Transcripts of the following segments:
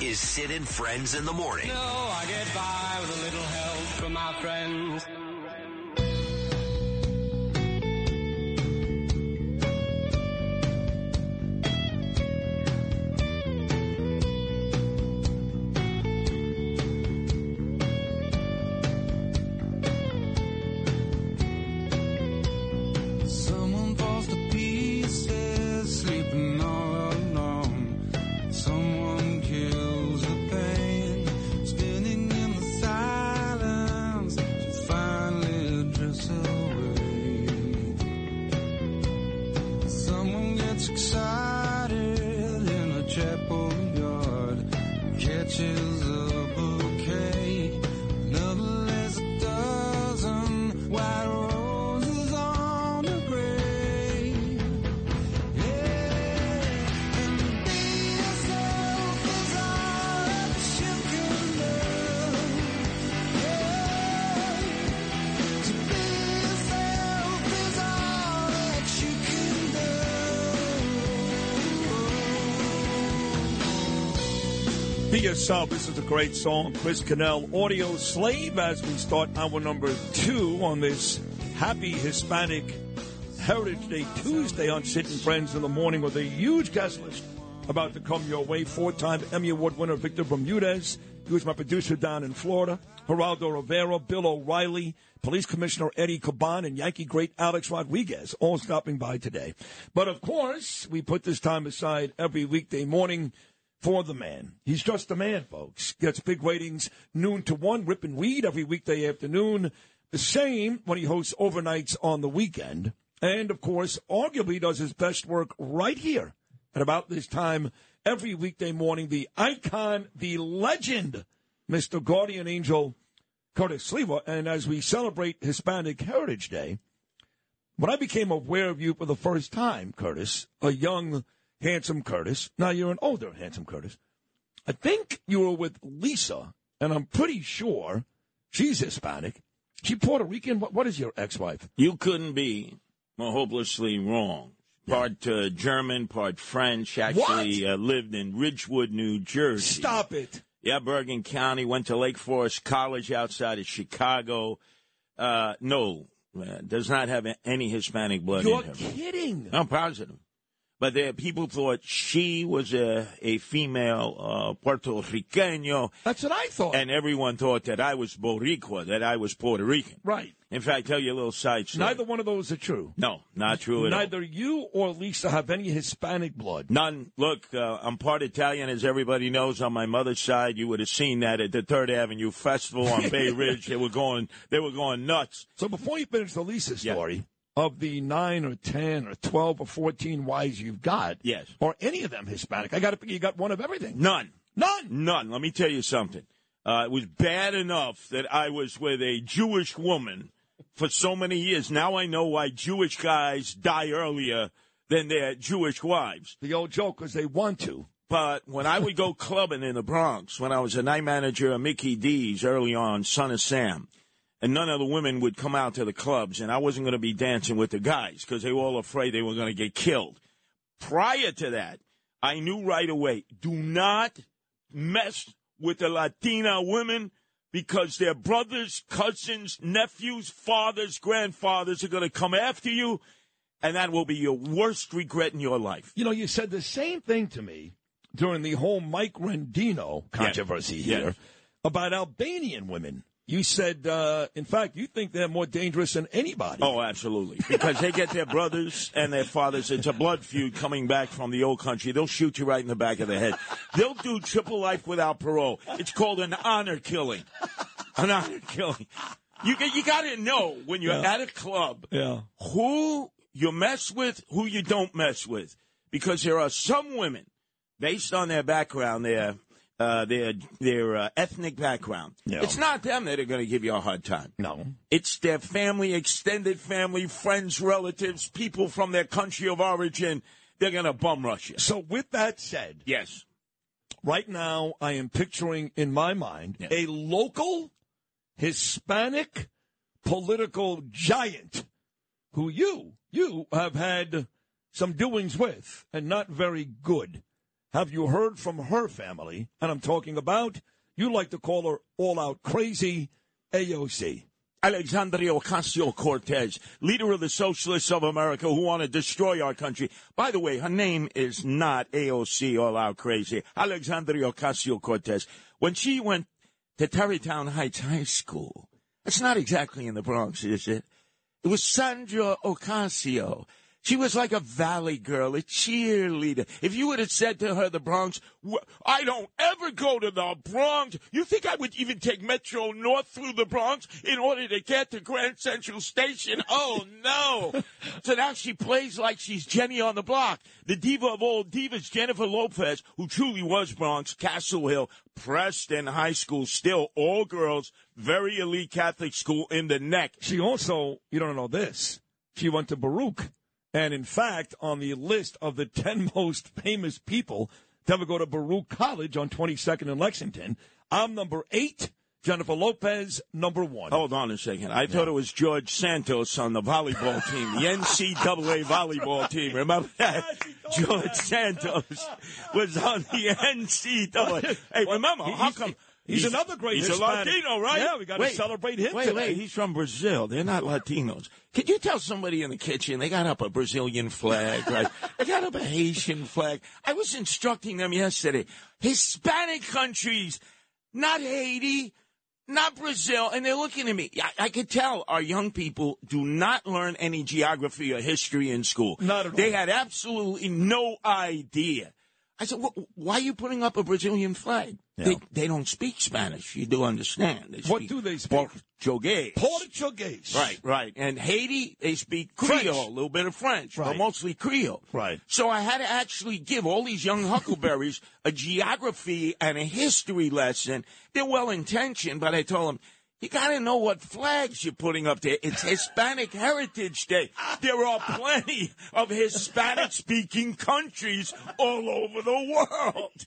Is Sid and Friends in the Morning. No, I get by with a little help from my friends. Be Yourself. This is a great song. Chris Cornell, Audio Slave, as we start hour number two on this happy Hispanic Heritage Day Tuesday on Sid and Friends in the Morning with a huge guest list about to come your way. Four time Emmy Award winner Victor Bermudez. He was my producer down in Florida. Geraldo Rivera, Bill O'Reilly, Police Commissioner Eddie Caban, and Yankee great Alex Rodriguez all stopping by today. But of course, we put this time aside every weekday morning for the man. He's just a man, folks. Gets big ratings noon to one, ripping weed every weekday afternoon. The same when he hosts overnights on the weekend. And of course, arguably does his best work right here at about this time every weekday morning. The icon, the legend, Mr. Guardian Angel Curtis Sliwa. And as we celebrate Hispanic Heritage Day, when I became aware of you for the first time, Curtis, a young, handsome Curtis, now you're an older, handsome Curtis, I think you were with Lisa, and I'm pretty sure she's Hispanic. She Puerto Rican? What, what is your ex wife? You couldn't be more hopelessly wrong. Part uh, German, part French. Actually, uh, lived in Ridgewood, New Jersey. Stop it. Yeah, Bergen County. Went to Lake Forest College outside of Chicago. Uh, no, uh, does not have any Hispanic blood You're in her. kidding. I'm positive. But there, people thought she was a, a female uh, Puerto Riqueño, That's what I thought. and everyone thought that I was Boricua, that I was Puerto Rican. right. In fact, tell you a little side story. Neither one of those are true. No, not true at all. Neither you or Lisa have any Hispanic blood. None. Look, uh, I'm part Italian, as everybody knows. On my mother's side, you would have seen that at the Third Avenue Festival on Bay Ridge. They were going, they were going nuts. So before you finish the Lisa Yeah. Of the nine or ten or twelve or fourteen wives you've got, Yes. or any of them Hispanic? I got to you got one of everything. None, None. none. Let me tell you something. Uh, it was bad enough that I was with a Jewish woman for so many years. Now I know why Jewish guys die earlier than their Jewish wives. The old joke was they want to. But when I would go clubbing in the Bronx, when I was a night manager at Mickey D's early on, Son of Sam, and none of the women would come out to the clubs, and I wasn't going to be dancing with the guys because they were all afraid they were going to get killed. Prior to that, I knew right away do not mess with the Latina women because their brothers, cousins, nephews, fathers, grandfathers are going to come after you, and that will be your worst regret in your life. You know, you said the same thing to me during the whole Mike Rendino controversy Yes. here Yes. about Albanian women. You said, uh, in fact, you think they're more dangerous than anybody. Oh, absolutely. Because they get their brothers and their fathers. It's a blood feud coming back from the old country. They'll shoot you right in the back of the head. They'll do triple life without parole. It's called an honor killing. An honor killing. You you got to know when you're Yeah. at a club Yeah. who you mess with, who you don't mess with. because there are some women, based on their background, their uh, their their uh, ethnic background. Yeah. It's not them that are going to give you a hard time. No. It's their family, extended family, friends, relatives, people from their country of origin. They're going to bum rush you. So, with that said, Yes. right now I am picturing in my mind a local Hispanic political giant who you you have had some doings with and not very good. Have you heard from her family? And I'm talking about you like to call her all out crazy AOC. Alexandria Ocasio Cortez, leader of the Socialists of America who want to destroy our country. By the way, her name is not AOC all out crazy. Alexandria Ocasio Cortez. When she went to Tarrytown Heights High School, that's not exactly in the Bronx, is it? It was Sandra Ocasio. She was like a valley girl, a cheerleader. If you would have said to her, the Bronx, I don't ever go to the Bronx, you think I would even take Metro North through the Bronx in order to get to Grand Central Station? Oh, no. so now she plays like she's Jenny on the block. The diva of all divas, Jennifer Lopez, who truly was Bronx, Castle Hill, Preston High School, still all girls, very elite Catholic school in the neck. She also, you don't know this, she went to Baruch. And in fact, on the list of the 10 most famous people to ever go to Baruch College on 22nd in Lexington, I'm number eight, Jennifer Lopez, number one. Hold on a second. I thought it was George Santos on the volleyball team, the NCAA volleyball team. Remember that? George Santos was on the NCAA. Hey, remember, how come? He's another great He's Hispanic. a Latino, right? Yeah, we gotta celebrate him Wait, today. wait, he's from Brazil. They're not Latinos. Could you tell somebody in the kitchen they got up a Brazilian flag, right? they got up a Haitian flag. I was instructing them yesterday. Hispanic countries, not Haiti, not Brazil, and they're looking at me. I, I could tell our young people do not learn any geography or history in school. Not at They all. had absolutely no idea. I said, "Why are you putting up a Brazilian flag? They, they don't speak Spanish. You do understand? They What speak do they speak? Portuguese. Portuguese. Right, right. And Haiti, they speak French. Creole, a little bit of French, but mostly Creole. Right. So I had to actually give all these young huckleberries a geography and a history lesson. They're well intentioned, but I told them, you got to know what flags you're putting up there. It's Hispanic Heritage Day. There are plenty of Hispanic speaking countries all over the world.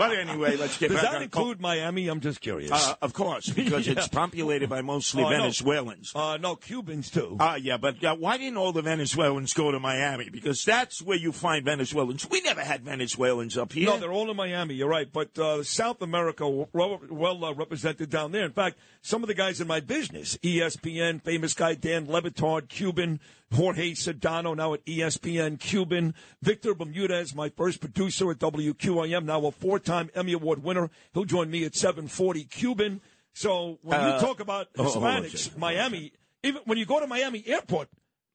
But anyway, let's get Does back that include Miami? I'm just curious. Uh, of course, because Yeah. it's populated by mostly Oh, no. Venezuelans. Uh, no, Cubans too. Ah, yeah, but uh, why didn't all the Venezuelans go to Miami? Because that's where you find Venezuelans. We never had Venezuelans up here. No, they're all in Miami. You're right, but uh, South America well, well uh, represented down there. In fact, some of the guys in my business, ESPN, famous guy Dan Le Batard, Cuban, Jorge Sedano, now at ESPN, Cuban, Victor Bermudez, my first producer at WQAM, now a four-time Emmy Award winner. He'll join me at 7:40, Cuban. So when Uh, you talk about oh, hold on a Hispanics, second. Miami, even when you go to Miami Airport,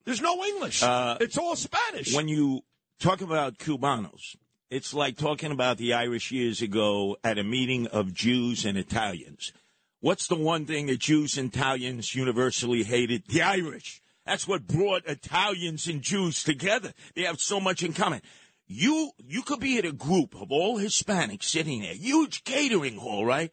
there's no English. Uh, it's all Spanish. when you talk about Cubanos, it's like talking about the Irish years ago at a meeting of Jews and Italians. What's the one thing that Jews and Italians universally hated? The Irish. That's what brought Italians and Jews together. They have so much in common. You you could be at a group of all Hispanics sitting there, huge catering hall, right?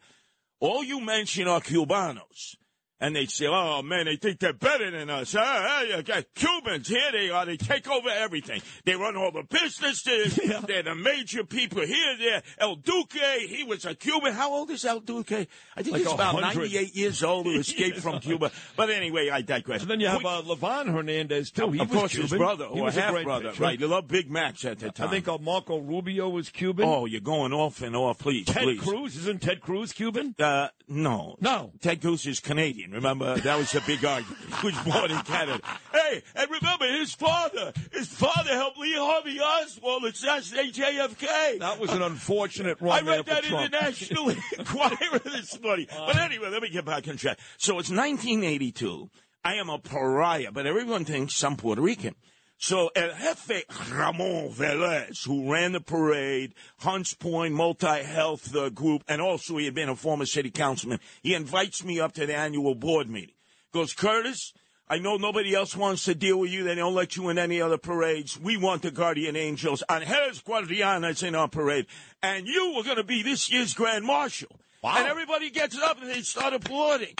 All you mention are Cubanos. And they'd say, oh, man, they think they're better than us. Huh? Hey, you got Cubans, here they are. They take over everything. They run all the businesses. They're the major people here. They're El Duque. He was a Cuban. How old is El Duque? I think Like he's about 100. 98 years old who escaped from Cuba. But anyway, I digress. And then you have We- uh, Livan Hernandez too. He of was course, Cuban. his brother he or was a half brother, pitcher. right? They love Big Macs at the time. I think uh, Marco Rubio was Cuban. Oh, you're going off and off, please, Ted please. Cruz isn't Ted Cruz Cuban? Uh, no. No. Ted Cruz is Canadian. Remember, that was a big argument. He was born in Canada. Hey, and remember, his father, his father helped Lee Harvey Oswald assassinate JFK. That was an unfortunate run I read that in the National Enquirer this morning. Uh. But anyway, let me get back on track. So it's 1982. I am a pariah, but everyone thinks I'm Puerto Rican. So El Jefe Ramon Velez, who ran the parade, Hunts Point Multi-Health uh, Group, and also he had been a former city councilman, he invites me up to the annual board meeting. Goes, Curtis, I know nobody else wants to deal with you. They don't let you in any other parades. We want the Guardian Angels. And Angeles Guardianas in our parade. And you were going to be this year's Grand Marshal. Wow. And everybody gets up and they start applauding.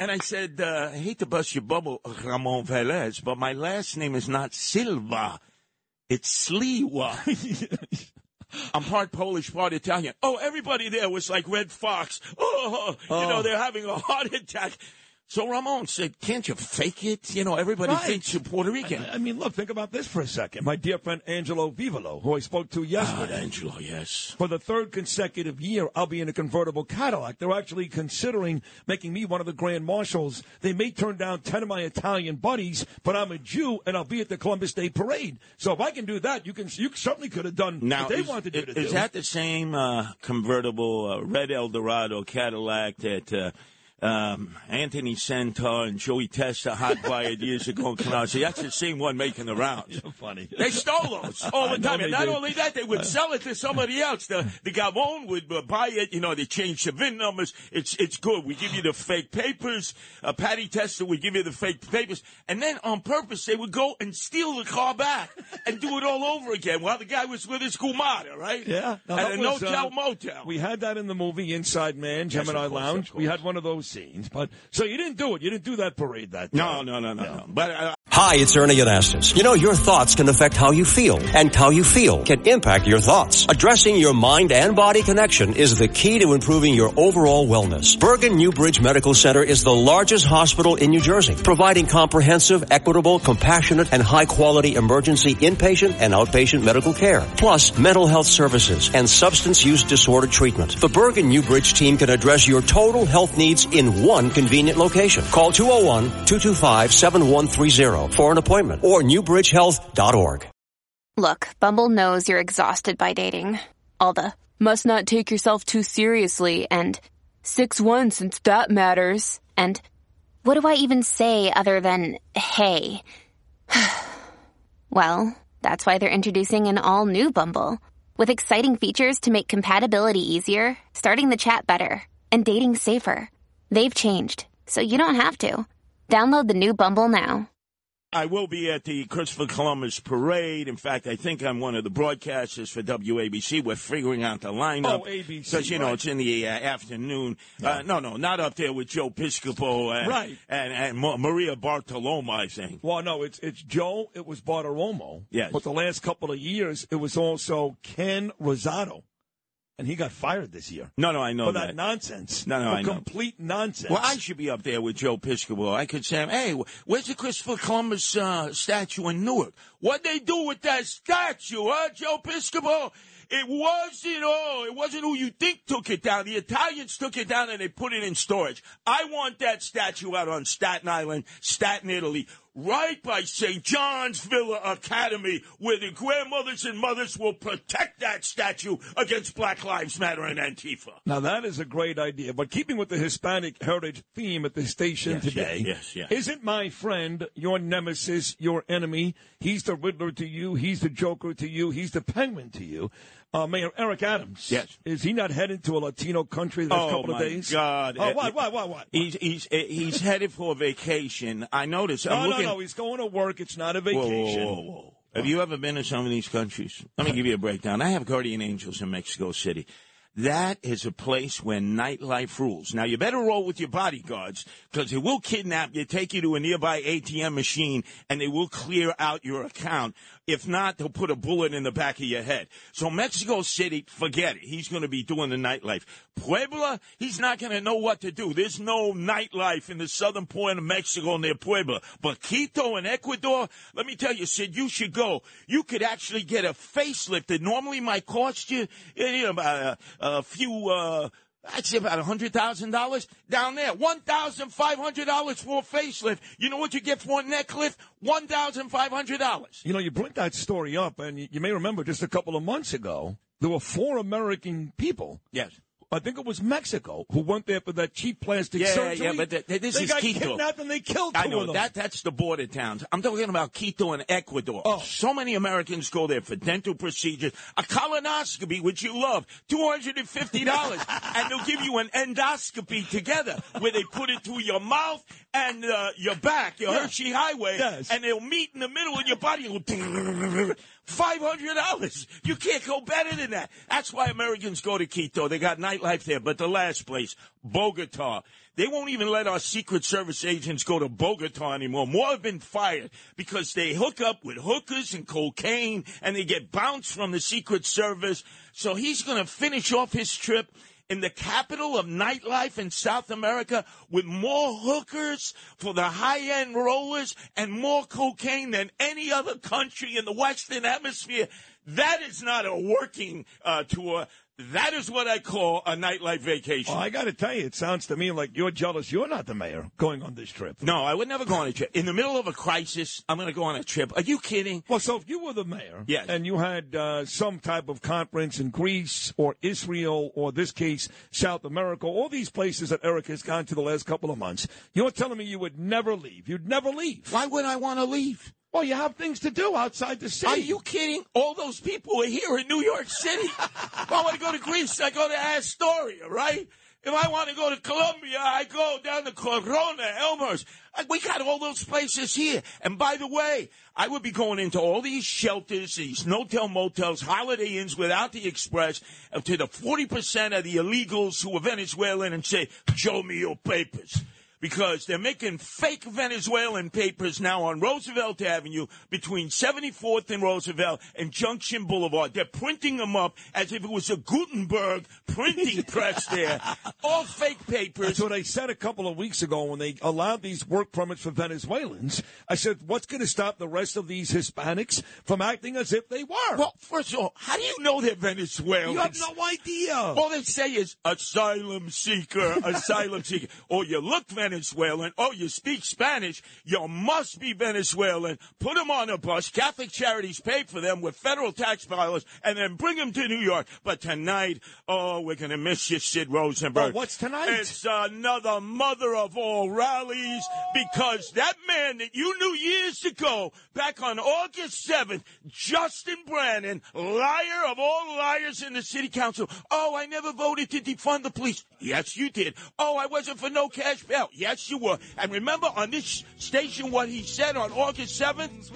And I said, uh, I hate to bust your bubble, Ramon Velez, but my last name is not Silva. It's Sliwa. I'm part Polish, part Italian. Oh, everybody there was like Redd Foxx. Oh, you know, they're having a heart attack. So Ramon said, can't you fake it? You know, everybody Right. thinks you're Puerto Rican. I mean, look, think about this for a second. My dear friend Angelo Vivolo, who I spoke to yesterday. Ah, Angelo, yes. For the third consecutive year, I'll be in a convertible Cadillac. They're actually considering making me one of the grand marshals. They may turn down 10 of my Italian buddies, but I'm a Jew and I'll be at the Columbus Day Parade. So if I can do that, you can you certainly could have done Now, what they is, wanted you is- to is do. that the same uh, convertible uh, red Eldorado Cadillac that uh, um, Anthony Senter and Joey Testa hot wired years ago in Canal? See, that's the same one making the rounds. funny. They stole those all the time. And not did. only that, they would sell it to somebody else. The the Gabon would uh, buy it. You know, they change the VIN numbers. It's it's good. We give you the fake papers. Uh, Patty Testa would give you the fake papers, and then on purpose they would go and steal the car back and do it all over again while the guy was with his kumada, right? Yeah, No, at a was, no-tell uh, motel. We had that in the movie Inside Man, Gemini of course, Lounge. We had one of those scenes, but so you didn't do it. You didn't do that parade that no, time. no, no, no, no. But uh, Hi, it's Ernie Anastos. You know, your thoughts can affect how you feel, and how you feel can impact your thoughts. Addressing your mind and body connection is the key to improving your overall wellness. Bergen Newbridge Medical Center is the largest hospital in New Jersey, providing comprehensive, equitable, compassionate, and high-quality emergency inpatient and outpatient medical care, plus mental health services and substance use disorder treatment. The Bergen Newbridge team can address your total health needs in one convenient location. Call 201-225-7130 for an appointment or newbridgehealth.org. Look, Bumble knows you're exhausted by dating. All the must not take yourself too seriously and 6-1 since that matters. And what do I even say other than hey? well, that's why they're introducing an all new Bumble with exciting features to make compatibility easier, starting the chat better, and dating safer. They've changed, so you don't have to. Download the new Bumble now. I will be at the Christopher Columbus parade. In fact, I think I'm one of the broadcasters for WABC. We're figuring out the lineup. Oh, ABC, Because, you know, right. it's in the uh, afternoon. Uh, no, no, not up there with Joe Piscopo and, Right. and, and Ma- Maria Bartoloma, I think. Well, no, it's it's Joe. It was Bartiromo. Yes. But the last couple of years, it was also Ken Rosato, and he got fired this year No, no, I know for that. that nonsense. No, no, for I know. complete nonsense. Well, I should be up there with Joe Piscopo. I could say, hey, where's the Christopher Columbus uh, statue in Newark? What they do with that statue, huh, Joe Piscopo? It wasn't all. It wasn't who you think took it down. The Italians took it down and they put it in storage. I want that statue out on Staten Island, Staten, Italy, right by St. John's Villa Academy, where the grandmothers and mothers will protect that statue against Black Lives Matter and Antifa. Now that is a great idea, but keeping with the Hispanic heritage theme at the station Yes, today, yes, yes, yes. isn't my friend your nemesis, your enemy? He's the Riddler to you. He's the Joker to you. He's the Penguin to you. Uh, Mayor Eric Adams. Yes. Is he not headed to a Latino country the next Oh, couple of days? God. Oh, Uh, what, what, what, what? He's he's uh, he's headed for a vacation. I noticed. No, I'm no, looking, no. He's going to work. It's not a Whoa, whoa, vacation. whoa, whoa. Have you ever been to some of these countries? Let me give you a breakdown. I have guardian angels in Mexico City. That is a place where nightlife rules. Now, you better roll with your bodyguards because they will kidnap you, take you to a nearby ATM machine, and they will clear out your account. If not, they'll put a bullet in the back of your head. So, Mexico City, forget it. He's going to be doing the nightlife. Puebla, he's not going to know what to do. There's no nightlife in the southern point of Mexico near Puebla. But Quito and Ecuador, let me tell you, Sid, you should go. You could actually get a facelift that normally might cost you, you know, about a, a few, uh, I'd say about hundred thousand dollars down there. One thousand five hundred dollars for a facelift. You know what you get for a neck lift? One thousand five hundred dollars. You know, you bring that story up, and you, you may remember just a couple of months ago, there were four American people. Yes. I think it was Mexico who went there for that cheap plastic Yeah, surgery. yeah, but th- th- this they is got Quito. kidnapped and they killed I know that that's the border towns. I'm talking about Quito and Ecuador. Oh. So many Americans go there for dental procedures, a colonoscopy, which you love, two hundred and fifty dollars, and they'll give you an endoscopy together, where they put it through your mouth and uh, your back, your Yeah. Hershey Highway, Yes. and they'll meet in the middle of your body. Five hundred dollars. You can't go better than that. That's why Americans go to Quito. They got nightlife there. But the last place, Bogota. They won't even let our Secret Service agents go to Bogota anymore. More have been fired because they hook up with hookers and cocaine and they get bounced from the Secret Service. So he's going to finish off his trip in the capital of nightlife in South America with more hookers for the high end rollers and more cocaine than any other country in the Western Hemisphere. That is not a working uh, tour. That is what I call a nightlife vacation. Well, I got to tell you, it sounds to me like you're jealous you're not the mayor going on this trip. No, I would never go on a trip. In the middle of a crisis, I'm going to go on a trip. Are you kidding? Well, so if you were the mayor, Yes. and you had uh, some type of conference in Greece or Israel or this case South America, all these places that Eric has gone to the last couple of months, you're telling me you would never leave. You'd never leave. Why would I want to leave? Well, you have things to do outside the city. Are you kidding? All those people are here in New York City. if I want to go to Greece, I go to Astoria, right? If I want to go to Colombia, I go down to Corona, Elmhurst. Uh, We got all those places here. And by the way, I would be going into all these shelters, these no-tell motels, holiday inns without the express, to the 40% of the illegals who are Venezuelan and say, show me your papers because they're making fake Venezuelan papers now on Roosevelt Avenue between 74th and Roosevelt and Junction Boulevard. They're printing them up as if it was a Gutenberg printing press there. All fake papers. That's what I said a couple of weeks ago when they allowed these work permits for Venezuelans. I said, what's going to stop the rest of these Hispanics from acting as if they were? Well, first of all, how do you know they're Venezuelans? you have no idea. All they say is asylum seeker, asylum seeker. Or you look Venezuelan, or oh, you speak Spanish, you must be Venezuelan. Put them on a bus. Catholic Charities pay for them with federal tax dollars, and then bring them to New York. But tonight, oh, we're going to miss you, Sid Rosenberg. Oh, what's tonight? It's another mother of all rallies because that man that you knew years ago, back on August 7th, Justin Brannan, liar of all liars in the city council. Oh, I never voted to defund the police. Yes, you did. Oh, I wasn't for no cash bail. Yes, you were. And remember on this station what he said on August 7th?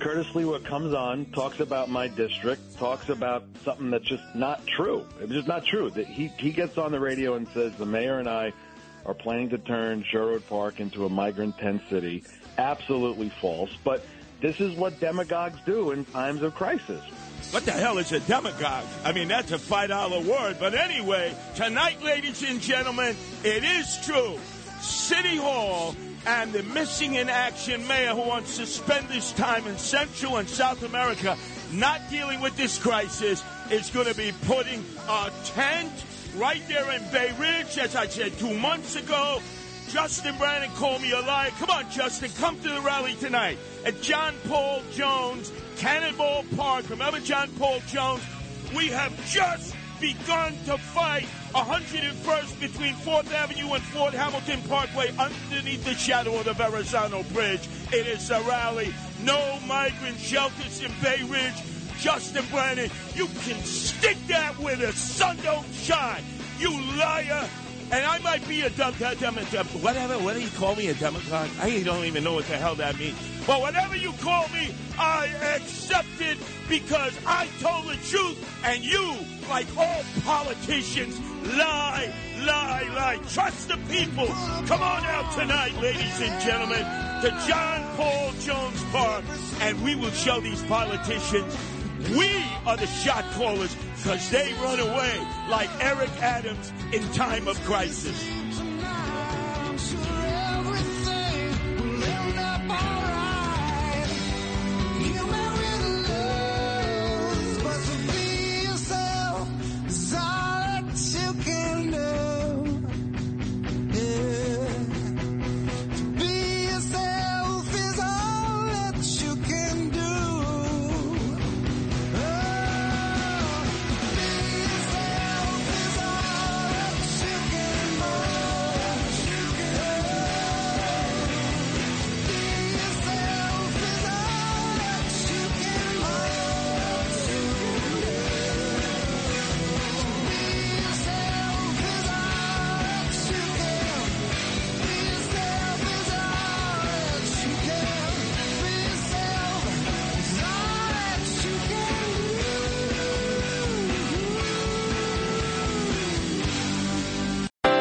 Curtis Sliwa comes on, talks about my district, talks about something that's just not true. It's just not true. That he he gets on the radio and says the mayor and I are planning to turn Sherwood Park into a migrant tent city. Absolutely false. But this is what demagogues do in times of crisis. What the hell is a demagogue? I mean, that's a five dollar word. But anyway, tonight, ladies and gentlemen, it is true. City Hall and the missing in action mayor who wants to spend his time in Central and South America not dealing with this crisis is going to be putting a tent right there in Bay Ridge, as I said two months ago. Justin Brannan called me a liar. Come on, Justin, come to the rally tonight at John Paul Jones, Cannonball Park. Remember John Paul Jones? We have just begun to fight 101st between 4th Avenue and Fort Hamilton Parkway underneath the shadow of the Verrazano Bridge. It is a rally. No migrant shelters in Bay Ridge. Justin Brannan, you can stick that where the sun don't shine. You liar. And I might be a dem- dem- dem- dem- whatever. What do you call me? A demagogue? I don't even know what the hell that means. But whatever you call me, I accept it because I told the truth, and you, like all politicians, lie, lie, lie. Trust the people. Come on out tonight, ladies and gentlemen, to John Paul Jones Park, and we will show these politicians we are the shot callers because they run away like Eric Adams in time of crisis.